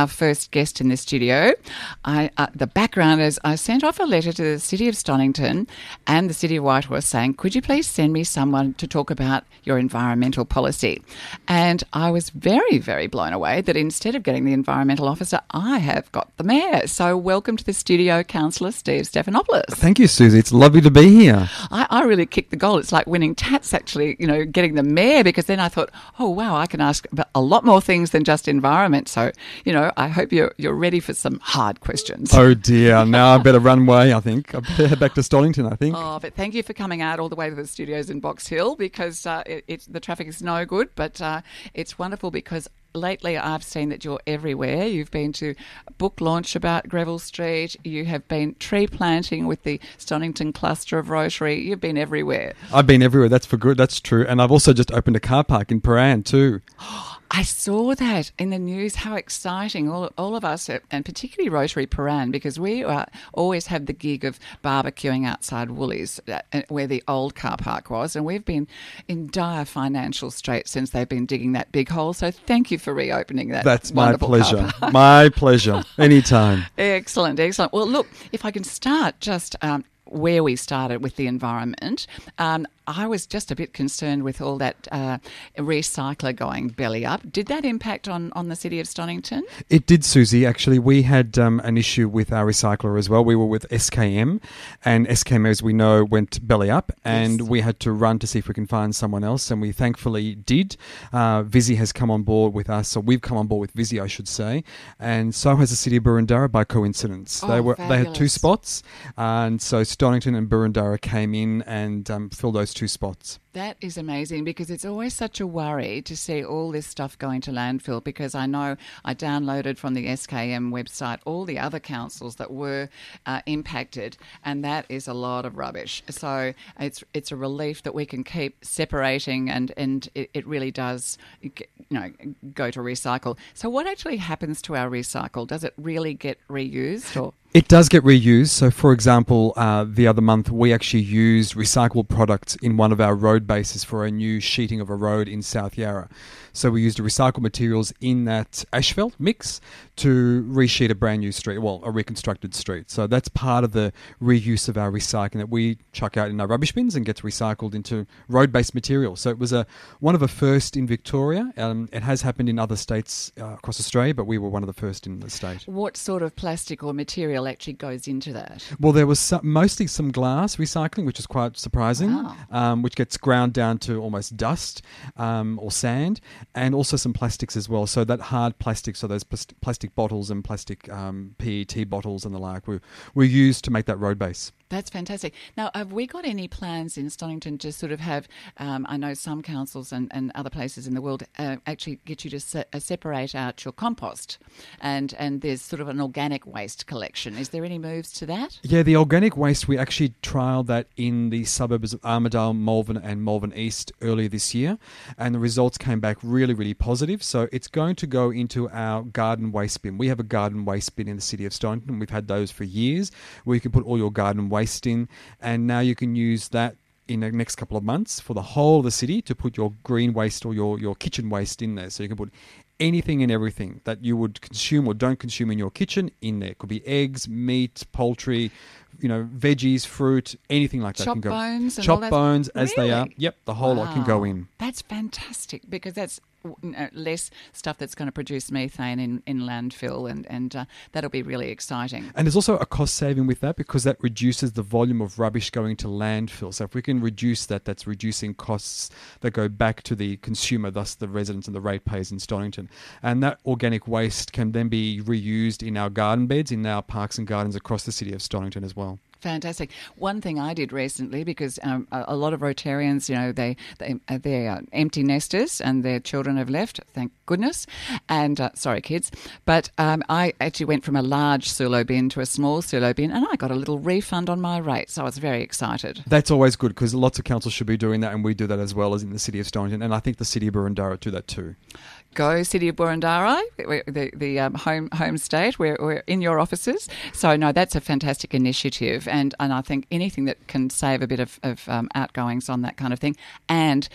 our first guest in the studio. I, uh, the background is I sent off a letter to the City of Stonnington and the City of Whitehorse saying, Could you please send me someone to talk about your environmental policy? And I was very, very blown away that instead of getting the environmental officer, I have got the mayor. So, welcome to the studio, Councillor Steve Stefanopoulos. Thank you, Susie. It's lovely to be here. I, I really kicked the goal. It's like winning Tatts, actually, you know, getting the mayor, because then I thought, oh, wow, I can ask about a lot more things than just environment. So, you know, I hope you're, you're ready for some hard questions. Oh, dear. Now I better run away, I think. I better head back to Stonnington, I think. Oh, but thank you for coming out all the way to the studios in Box Hill because uh, it, it, the traffic is no good, but uh, it's wonderful because lately I've seen that you're everywhere. You've been to a book launch about Greville Street. You have been tree planting with the Stonnington cluster of Rotary. You've been everywhere. I've been everywhere. That's for good. That's true. And I've also just opened a car park in Prahran too. I saw that in the news. How exciting! All, all of us, and particularly Rotary Prahran, because we uh, always have the gig of barbecuing outside Woolies, uh, uh, where the old car park was, and we've been in dire financial straits since they've been digging that big hole. So thank you for reopening that. That's my pleasure. my pleasure. Anytime. Excellent, excellent. Well, look, if I can start just um, where we started with the environment, um, I was just a bit concerned with all that uh, recycler going belly up. Did that impact on, on the city of Stonnington? It did, Susie. Actually, we had um, an issue with our recycler as well. We were with SKM, and SKM, as we know, went belly up, and Yes. we had to run to see if we can find someone else, and we thankfully did. Uh, Visy has come on board with us, so we've come on board with Visy, I should say, and so has the city of Boroondara by coincidence. Oh, they were they had two spots, and so Stonnington and Boroondara came in and um, filled those two spots. That is amazing because it's always such a worry to see all this stuff going to landfill. Because I know I downloaded from the SKM website all the other councils that were uh, impacted, and that is a lot of rubbish. So it's it's a relief that we can keep separating, and and it, it really does, you know, go to recycle. So what actually happens to our recycle? Does it really get reused or? It does get reused. So, for example, uh, the other month we actually used recycled products in one of our road bases for a new sheeting of a road in South Yarra. So, we used the recycled materials in that asphalt mix to resheet a brand new street, well, a reconstructed street. So, that's part of the reuse of our recycling that we chuck out in our rubbish bins and gets recycled into road based material. So, it was a one of the first in Victoria. Um, it has happened in other states uh, across Australia, but we were one of the first in the state. What sort of plastic or material actually goes into that? Well, there was some, mostly some glass recycling, which is quite surprising, Wow. um, which gets ground down to almost dust um, or sand, and also some plastics as well. So that hard plastic, so those plastic bottles and plastic um, PET bottles and the like, were, were used to make that road base. That's fantastic. Now, have we got any plans in Stonnington to sort of have? Um, I know some councils and, and other places in the world uh, actually get you to se- uh, separate out your compost, and and there's sort of an organic waste collection. Is there any moves to that? Yeah, the organic waste, we actually trialled that in the suburbs of Armadale, Malvern, and Malvern East earlier this year, and the results came back really, really positive. So it's going to go into our garden waste bin. We have a garden waste bin in the city of Stonnington. We've had those for years where you can put all your garden waste in, and now you can use that in the next couple of months for the whole of the city to put your green waste or your, your kitchen waste in there. So you can put anything and everything that you would consume or don't consume in your kitchen in there. It could be eggs, meat, poultry, you know, veggies, fruit, anything like that Chop can go. bones and Chop all bones as they are. Yep, the whole lot can go in. That's fantastic because that's less stuff that's going to produce methane in, in landfill, and and uh, that'll be really exciting. And there's also a cost saving with that because that reduces the volume of rubbish going to landfill. So if we can reduce that, that's reducing costs that go back to the consumer, thus the residents and the ratepayers in Stonnington. And that organic waste can then be reused in our garden beds, in our parks and gardens across the city of Stonnington as well. Fantastic. One thing I did recently, because um, a, lot of Rotarians, you know, they they uh, they're uh, empty nesters and their children have left. Thank goodness. And uh, sorry, kids, but um, I actually went from a large sulo bin to a small sulo bin, and I got a little refund on my rate, so I was very excited. That's always good because lots of councils should be doing that, and we do that as well as in the city of Stonnington. And I think the city of Boroondara do that too. Go City of Boroondara, the the um, home home state. We're, we're in your offices, so no, that's a fantastic initiative, and and I think anything that can save a bit of, of um, outgoings on that kind of thing, and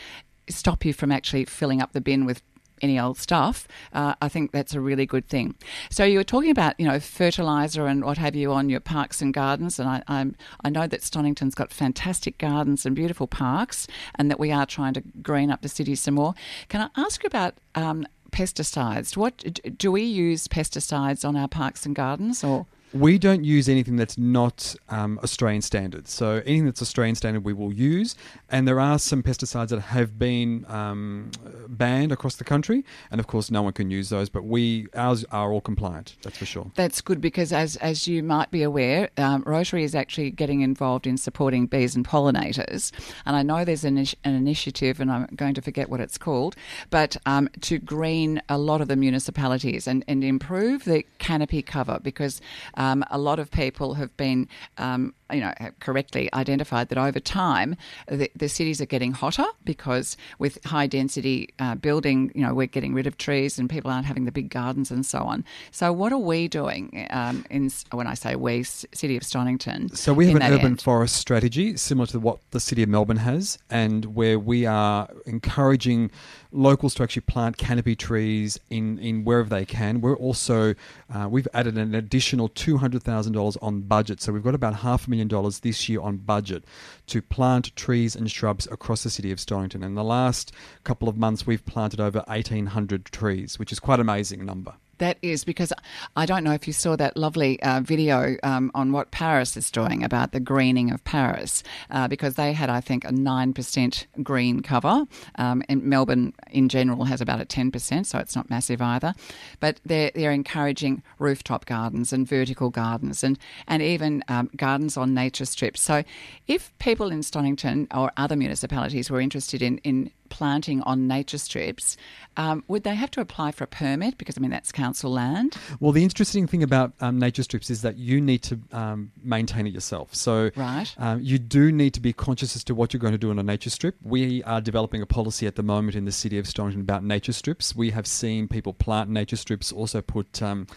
stop you from actually filling up the bin with any old stuff, uh, I think that's a really good thing. So you were talking about you know fertilizer and what have you on your parks and gardens, and I I'm, i know that Stonnington's got fantastic gardens and beautiful parks, and that we are trying to green up the city some more. Can I ask you about um, pesticides? What do we use pesticides on our parks and gardens, or we don't use anything that's not um, Australian standard. So anything that's Australian standard, we will use. And there are some pesticides that have been um, banned across the country, and of course, no one can use those. But we ours are all compliant. That's for sure. That's good because, as as you might be aware, um, Rotary is actually getting involved in supporting bees and pollinators. And I know there's an, an initiative, and I'm going to forget what it's called, but um, to green a lot of the municipalities and, and improve the canopy cover because. Um, a lot of people have been um, you know, correctly identified that over time the, the, cities are getting hotter because with high density uh, building, you know, we're getting rid of trees and people aren't having the big gardens and so on. So, what are we doing um, in when I say we, City of Stonnington? So, we have an urban end? forest strategy similar to what the City of Melbourne has, and where we are encouraging locals to actually plant canopy trees in, in wherever they can. We're also uh, we've added an additional two hundred thousand dollars on budget, so we've got about half a million dollars this year on budget to plant trees and shrubs across the city of Stonnington. In the last couple of months, we've planted over eighteen hundred trees, which is quite an amazing number. That is because I don't know if you saw that lovely uh, video um, on what Paris is doing about the greening of Paris, uh, because they had, I think, a 9% green cover. Um, and Melbourne, in general, has about a 10%, so it's not massive either. But they're, they're encouraging rooftop gardens and vertical gardens and, and even um, gardens on nature strips. So if people in Stonnington or other municipalities were interested in, in planting on nature strips, um, would they have to apply for a permit? Because, I mean, that's council land. Well, the interesting thing about um, nature strips is that you need to um, maintain it yourself. So, right. Um, you do need to be conscious as to what you're going to do on a nature strip. We are developing a policy at the moment in the city of Stonnington about nature strips. We have seen people plant nature strips, also put um,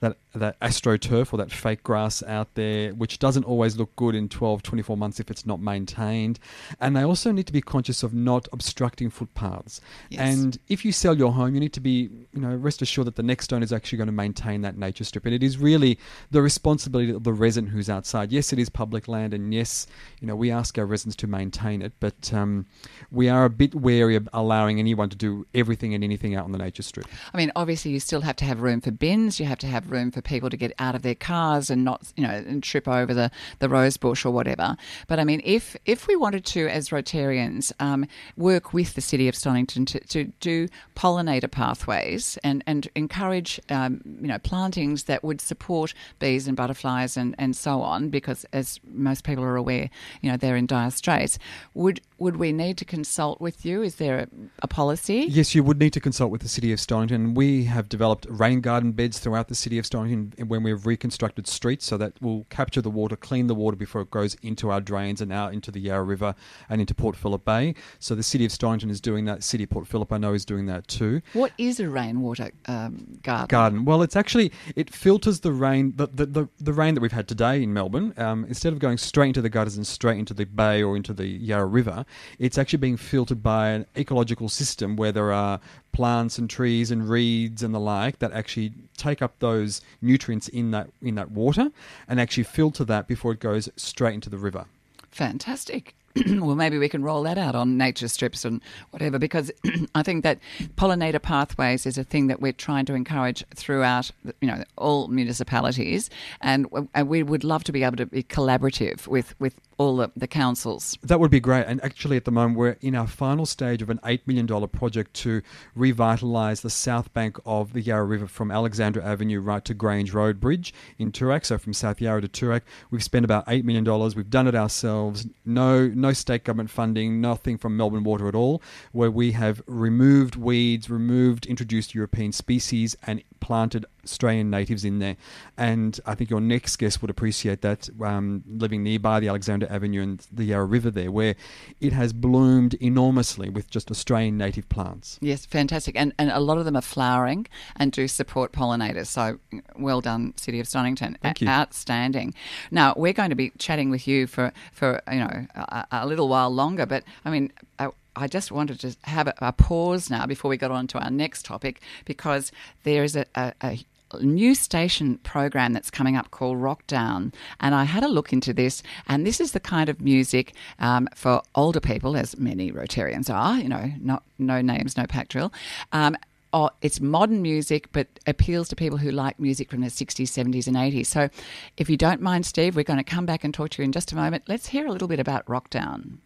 that that astroturf or that fake grass out there, which doesn't always look good in 12, 24 months if it's not maintained. And they also need to be conscious of not obstructing footpaths. Yes. And if you sell your home, you need to be, you know, rest assured that the next owner is actually going to maintain that nature strip. And it is really the responsibility of the resident who's outside. Yes, it is public land, and yes, you know, we ask our residents to maintain it, but um, we are a bit wary of allowing anyone to do everything and anything out on the nature strip. I mean, obviously, you still have to have room for bins. You have to have room for people to get out of their cars and not, you know, and trip over the, the rose bush or whatever. But I mean, if if we wanted to, as Rotarians, um, work with the City of Stonnington to, to do pollinator pathways and, and encourage, um, you know, plantings that would support bees and butterflies and, and so on, because as most people are aware, you know, they're in dire straits, would would we need to consult with you? Is there a, a, policy? Yes, you would need to consult with the City of Stonnington. We have developed rain garden beds throughout the City of Stonnington when we've reconstructed streets so that will capture the water, clean the water before it goes into our drains and out into the Yarra River and into Port Phillip Bay. So the City of Stonnington is doing that. City of Port Phillip, I know, is doing that too. What is a rainwater um, garden? Garden. Well, it's actually it filters the rain, the the, the, the rain that we've had today in Melbourne. Um, instead of going straight into the gutters and straight into the bay or into the Yarra River, it's actually being filtered by an ecological system where there are plants and trees and reeds and the like that actually take up those nutrients in that in that water and actually filter that before it goes straight into the river. Fantastic. well, maybe we can roll that out on nature strips and whatever, because I think that pollinator pathways is a thing that we're trying to encourage throughout, you know, all municipalities, and uh, we would love to be able to be collaborative with with all the, the councils. That would be great. And actually, at the moment, we're in our final stage of an $8 million project to revitalise the south bank of the Yarra River from Alexandra Avenue right to Grange Road Bridge in Toorak. So from South Yarra to Toorak, we've spent about $8 million. We've done it ourselves. No, no state government funding, nothing from Melbourne Water at all, where we have removed weeds, removed introduced European species, and planted Australian natives in there. And I think your next guest would appreciate that, um, living nearby the Alexandra Avenue and the Yarra River there, where it has bloomed enormously with just Australian native plants. Yes, fantastic. And, and a lot of them are flowering and do support pollinators. So well done, City of Stonnington. Thank you. Outstanding. Now, we're going to be chatting with you for, for you know, a, a little while longer, but I mean, uh, I just wanted to have a, a, pause now before we got on to our next topic because there is a, a, a new station program that's coming up called Rockdown. And I had a look into this, and this is the kind of music um, for older people, as many Rotarians are, you know, not, no names, no pack drill. Um, oh, it's modern music, but appeals to people who like music from the 60s, 70s, and 80s. So if you don't mind, Steve, we're going to come back and talk to you in just a moment. Let's hear a little bit about Rockdown.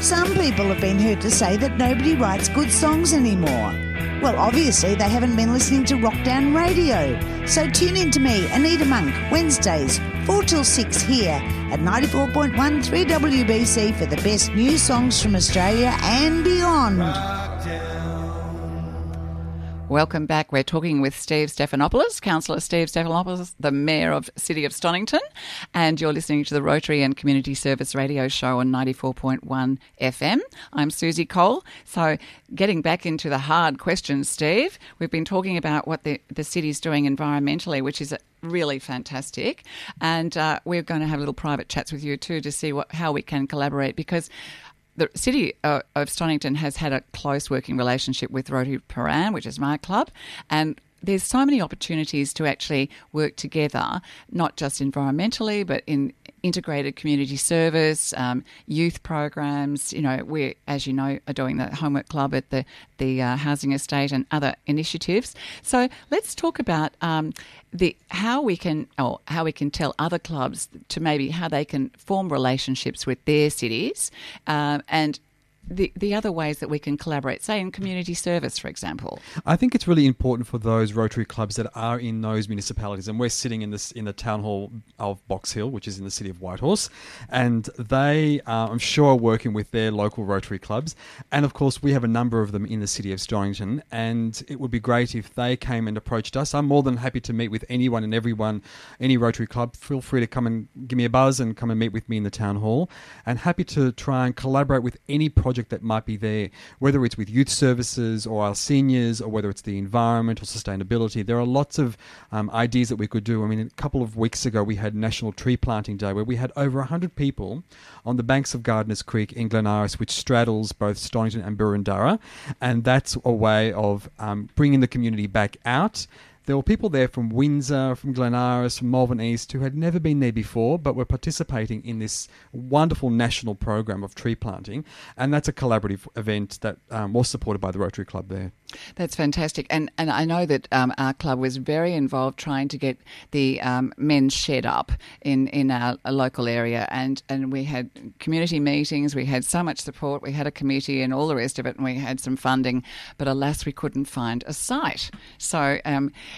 Some people have been heard to say that nobody writes good songs anymore. Well, obviously, they haven't been listening to Rockdown Radio. So tune in to me, Anita Monk, Wednesdays, 4 till 6 here at 94.1 3WBC for the best new songs from Australia and beyond. Welcome back. We're talking with Steve Stefanopoulos, Councillor Steve Stefanopoulos, the Mayor of City of Stonnington, and you're listening to the Rotary and Community Service Radio Show on 94.1 FM. I'm Susie Cole. So, getting back into the hard questions, Steve, we've been talking about what the, the city's doing environmentally, which is really fantastic. And uh, we're going to have little private chats with you too to see what how we can collaborate because the city of Stonnington has had a close working relationship with Rotary Prahran, which is my club, and there's so many opportunities to actually work together, not just environmentally, but in integrated community service, um, youth programs. You know, we, as you know, are doing the homework club at the the uh, housing estate and other initiatives. So let's talk about um, the how we can or how we can tell other clubs to maybe how they can form relationships with their cities uh, and the, the other ways that we can collaborate, say in community service, for example? I think it's really important for those Rotary clubs that are in those municipalities, and we're sitting in this in the town hall of Box Hill, which is in the city of Whitehorse, and they, uh, I'm sure, are working with their local Rotary clubs, and of course we have a number of them in the city of Stonnington, and it would be great if they came and approached us. I'm more than happy to meet with anyone and everyone, any Rotary club. Feel free to come and give me a buzz and come and meet with me in the town hall, and happy to try and collaborate with any project project that might be there, whether it's with youth services or our seniors, or whether it's the environment or sustainability. There are lots of um, ideas that we could do. I mean, a couple of weeks ago, we had National Tree Planting Day where we had over 100 people on the banks of Gardiners Creek in Glen Iris, which straddles both Stonnington and Boroondara. And that's a way of um, bringing the community back out there were people there from Windsor, from Glen Iris, from Malvern East who had never been there before but were participating in this wonderful national program of tree planting. And that's a collaborative event that um, was supported by the Rotary Club there. That's fantastic. And, and I know that um, our club was very involved trying to get the um, men's shed up in, in our local area. And, and we had community meetings, we had so much support, we had a committee and all the rest of it, and we had some funding. But alas, we couldn't find a site. So, um,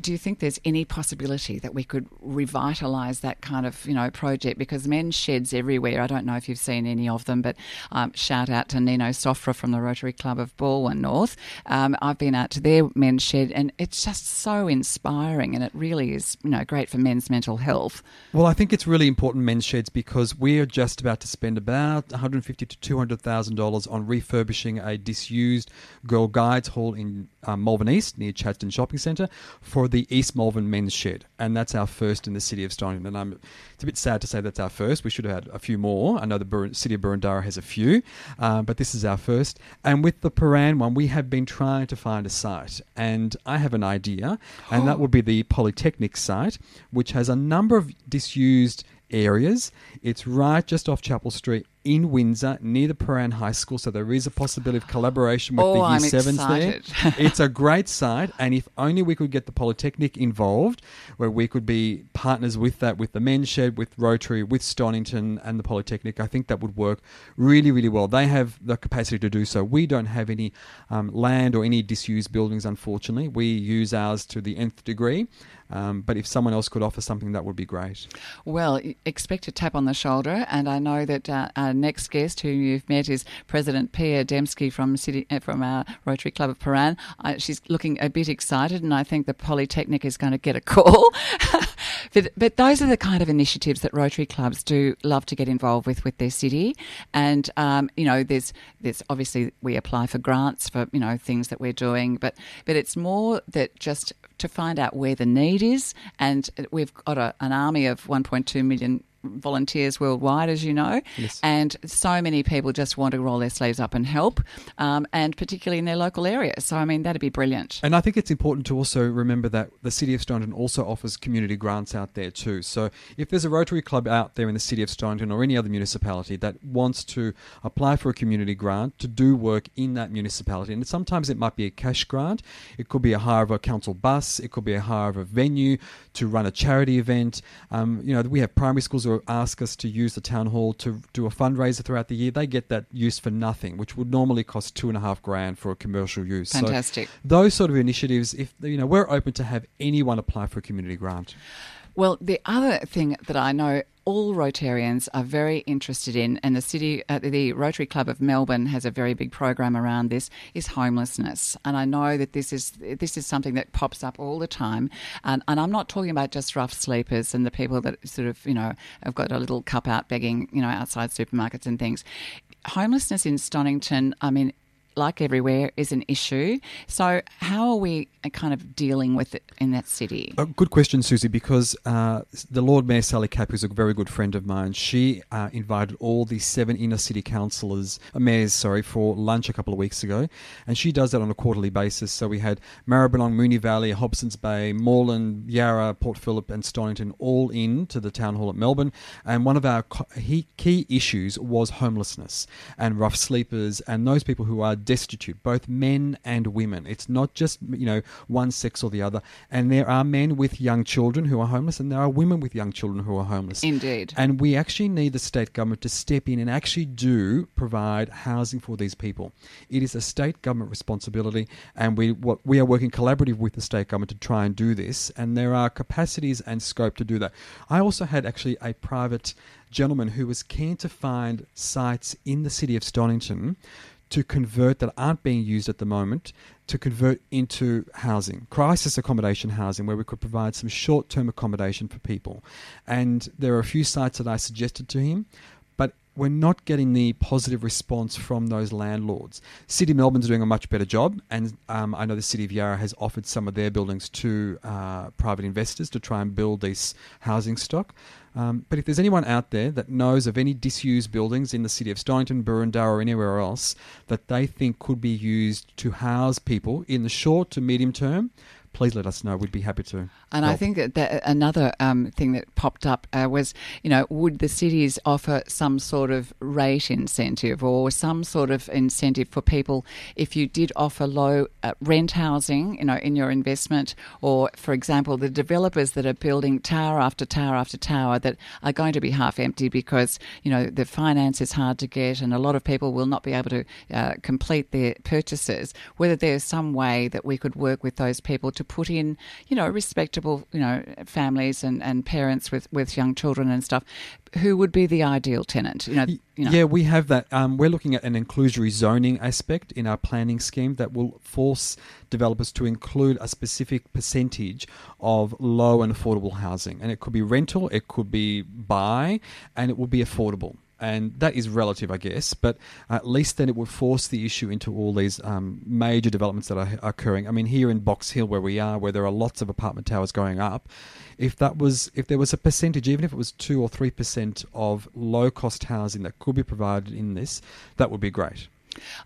do you think there's any possibility that we could revitalise that kind of you know project? Because men's sheds everywhere. I don't know if you've seen any of them, but um, shout out to Nino Sofra from the Rotary Club of Balwyn North. Um, I've been out to their men's shed, and it's just so inspiring, and it really is you know great for men's mental health. Well, I think it's really important men's sheds because we are just about to spend about 150 to 200 thousand dollars on refurbishing a disused Girl Guides Hall in um, Malvern East near Chadstone Shopping Centre for the East Malvern Men's Shed, and that's our first in the city of Stone. And I'm, it's a bit sad to say that's our first. We should have had a few more. I know the Bur- city of Boroondara has a few, uh, but this is our first. And with the Prahran one, we have been trying to find a site, and I have an idea, and that would be the Polytechnic site, which has a number of disused areas. It's right just off Chapel Street in Windsor near the Prahran High School, so there is a possibility of collaboration with oh, the Year I'm Sevens excited. there. it's a great site, and if only we could get the Polytechnic involved, where we could be partners with that, with the Men's Shed, with Rotary, with Stonnington, and the Polytechnic. I think that would work really, really well. They have the capacity to do so. We don't have any um, land or any disused buildings, unfortunately. We use ours to the nth degree. Um, but if someone else could offer something, that would be great. Well, expect a tap on the shoulder, and I know that uh, our next guest, who you've met, is President Pia Dembski from City uh, from our Rotary Club of Prahran. Uh, she's looking a bit excited, and I think the Polytechnic is going to get a call. but, but those are the kind of initiatives that Rotary clubs do love to get involved with with their city, and um, you know, there's there's obviously we apply for grants for you know things that we're doing, but but it's more that just to find out where the need is. And we've got a, an army of 1.2 million volunteers worldwide, as you know, Yes. and so many people just want to roll their sleeves up and help, um, and particularly in their local area. So, I mean, that'd be brilliant. And I think it's important to also remember that the City of Stonnington also offers community grants out there too. So if there's a Rotary Club out there in the City of Stonnington or any other municipality that wants to apply for a community grant to do work in that municipality, and sometimes it might be a cash grant, it could be a hire of a council bus, it could be a hire of a venue to run a charity event. Um, you know, we have primary schools who ask us to use the town hall to do a fundraiser throughout the year. They get that use for nothing, which would normally cost two and a half grand for a commercial use. So Fantastic. those sort of initiatives, if you know, we're open to have anyone apply for a community grant. Well, the other thing that I know all Rotarians are very interested in, and the city, uh, the Rotary Club of Melbourne has a very big program around this, is homelessness. And I know that this is this is something that pops up all the time. And, and I'm not talking about just rough sleepers and the people that sort of you know have got a little cup out begging you know outside supermarkets and things. Homelessness in Stonnington, I mean, like everywhere, is an issue. So, how are we uh, kind of dealing with it in that city? A good question, Susie, because uh, the Lord Mayor Sally Capp, who's a very good friend of mine, she uh, invited all the seven inner city councillors, uh, mayors, sorry, for lunch a couple of weeks ago, and she does that on a quarterly basis. So we had Maribyrnong, Moonee Valley, Hobson's Bay, Moreland, Yarra, Port Phillip, and Stonnington all in to the town hall at Melbourne. And one of our key issues was homelessness and rough sleepers and those people who are destitute, both men and women. It's not just you know one sex or the other. And there are men with young children who are homeless, and there are women with young children who are homeless. Indeed. And we actually need the state government to step in and actually do provide housing for these people. It is a state government responsibility, and we what we are working collaborative with the state government to try and do this. And there are capacities and scope to do that. I also had actually a private gentleman who was keen to find sites in the city of Stonnington to convert that aren't being used at the moment to convert into housing, crisis accommodation housing, where we could provide some short term accommodation for people. And there are a few sites that I suggested to him, we're not getting the positive response from those landlords. City of Melbourne's doing a much better job, and um, I know the City of Yarra has offered some of their buildings to uh, private investors to try and build this housing stock. Um, but if there's anyone out there that knows of any disused buildings in the city of Stonnington, Burundar, or anywhere else that they think could be used to house people in the short to medium term, please let us know. We'd be happy to. And I think that, that another um, thing that popped up uh, was, you know, would the cities offer some sort of rate incentive or some sort of incentive for people if you did offer low uh, rent housing, you know, in your investment, or for example, the developers that are building tower after tower after tower that are going to be half empty because you know the finance is hard to get and a lot of people will not be able to uh, complete their purchases. Whether there's some way that we could work with those people to put in, you know, respectable, you know, families and, and parents with, with young children and stuff, who would be the ideal tenant? You know, you know. Yeah, we have that. Um, we're looking at an inclusionary zoning aspect in our planning scheme that will force developers to include a specific percentage of low and affordable housing. And it could be rental, it could be buy, and it will be affordable. And that is relative, I guess, but at least then it would force the issue into all these um, major developments that are, are occurring. I mean, here in Box Hill, where we are, where there are lots of apartment towers going up, if that was if there was a percentage, even if it was two or three percent of low cost housing that could be provided in this, that would be great.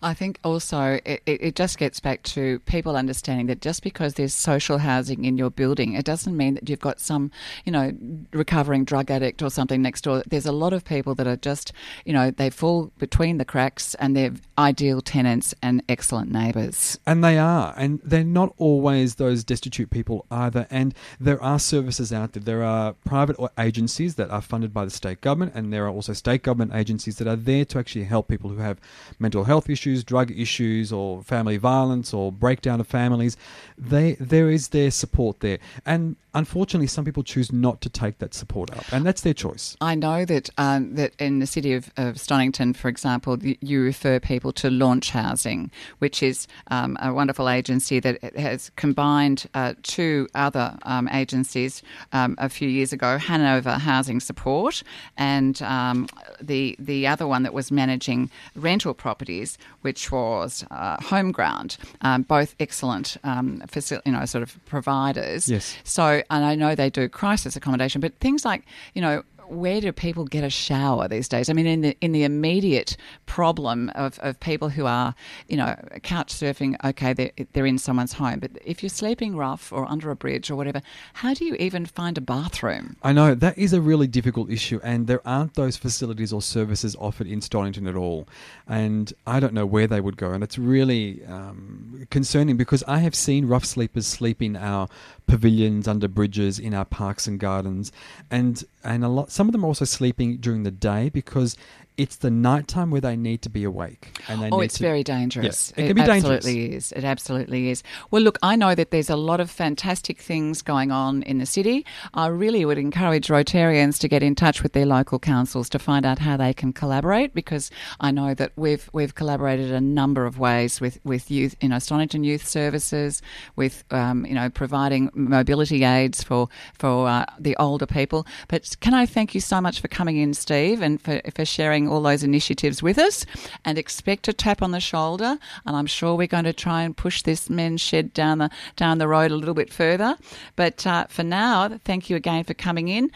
I think also it, it just gets back to people understanding that just because there's social housing in your building, it doesn't mean that you've got some, you know, recovering drug addict or something next door. There's a lot of people that are just, you know, they fall between the cracks and they're ideal tenants and excellent neighbours. And they are, and they're not always those destitute people either. And there are services out there. There are private agencies that are funded by the state government, and there are also state government agencies that are there to actually help people who have mental health issues, drug issues, or family violence, or breakdown of families. They there is their support there, and unfortunately, some people choose not to take that support up, and that's their choice. I know that um, that in the city of, of Stonnington, for example, you refer people to Launch Housing, which is um, a wonderful agency that has combined uh, two other um, agencies um, a few years ago, Hanover Housing Support, and um, the the other one that was managing rental properties, which was uh, Homeground. Um, both excellent, um, facil- you know, sort of providers. Yes. So, and I know they do crisis accommodation, but things like, you know, where do people get a shower these days? I mean, in the in the immediate problem of, of people who are, you know, couch surfing, okay, they're, they're in someone's home, but if you're sleeping rough or under a bridge or whatever, how do you even find a bathroom? I know that is a really difficult issue, and there aren't those facilities or services offered in Stonnington at all. And I don't know where they would go, and it's really um, concerning because I have seen rough sleepers sleep in our pavilions under bridges in our parks and gardens, and and a lot. Some of them are also sleeping during the day because it's the nighttime where they need to be awake. And they oh, it's to, very dangerous. Yeah, it can be dangerous. It absolutely is. It absolutely is. Well, look, I know that there's a lot of fantastic things going on in the city. I really would encourage Rotarians to get in touch with their local councils to find out how they can collaborate because I know that we've we've collaborated a number of ways with, with youth, you know, Stonnington Youth Services, with um, you know providing mobility aids for for uh, the older people. But can I thank you so much for coming in, Steve, and for for sharing all those initiatives with us and expect a tap on the shoulder. And I'm sure we're going to try and push this men's shed down the down the road a little bit further. But uh, for now, thank you again for coming in.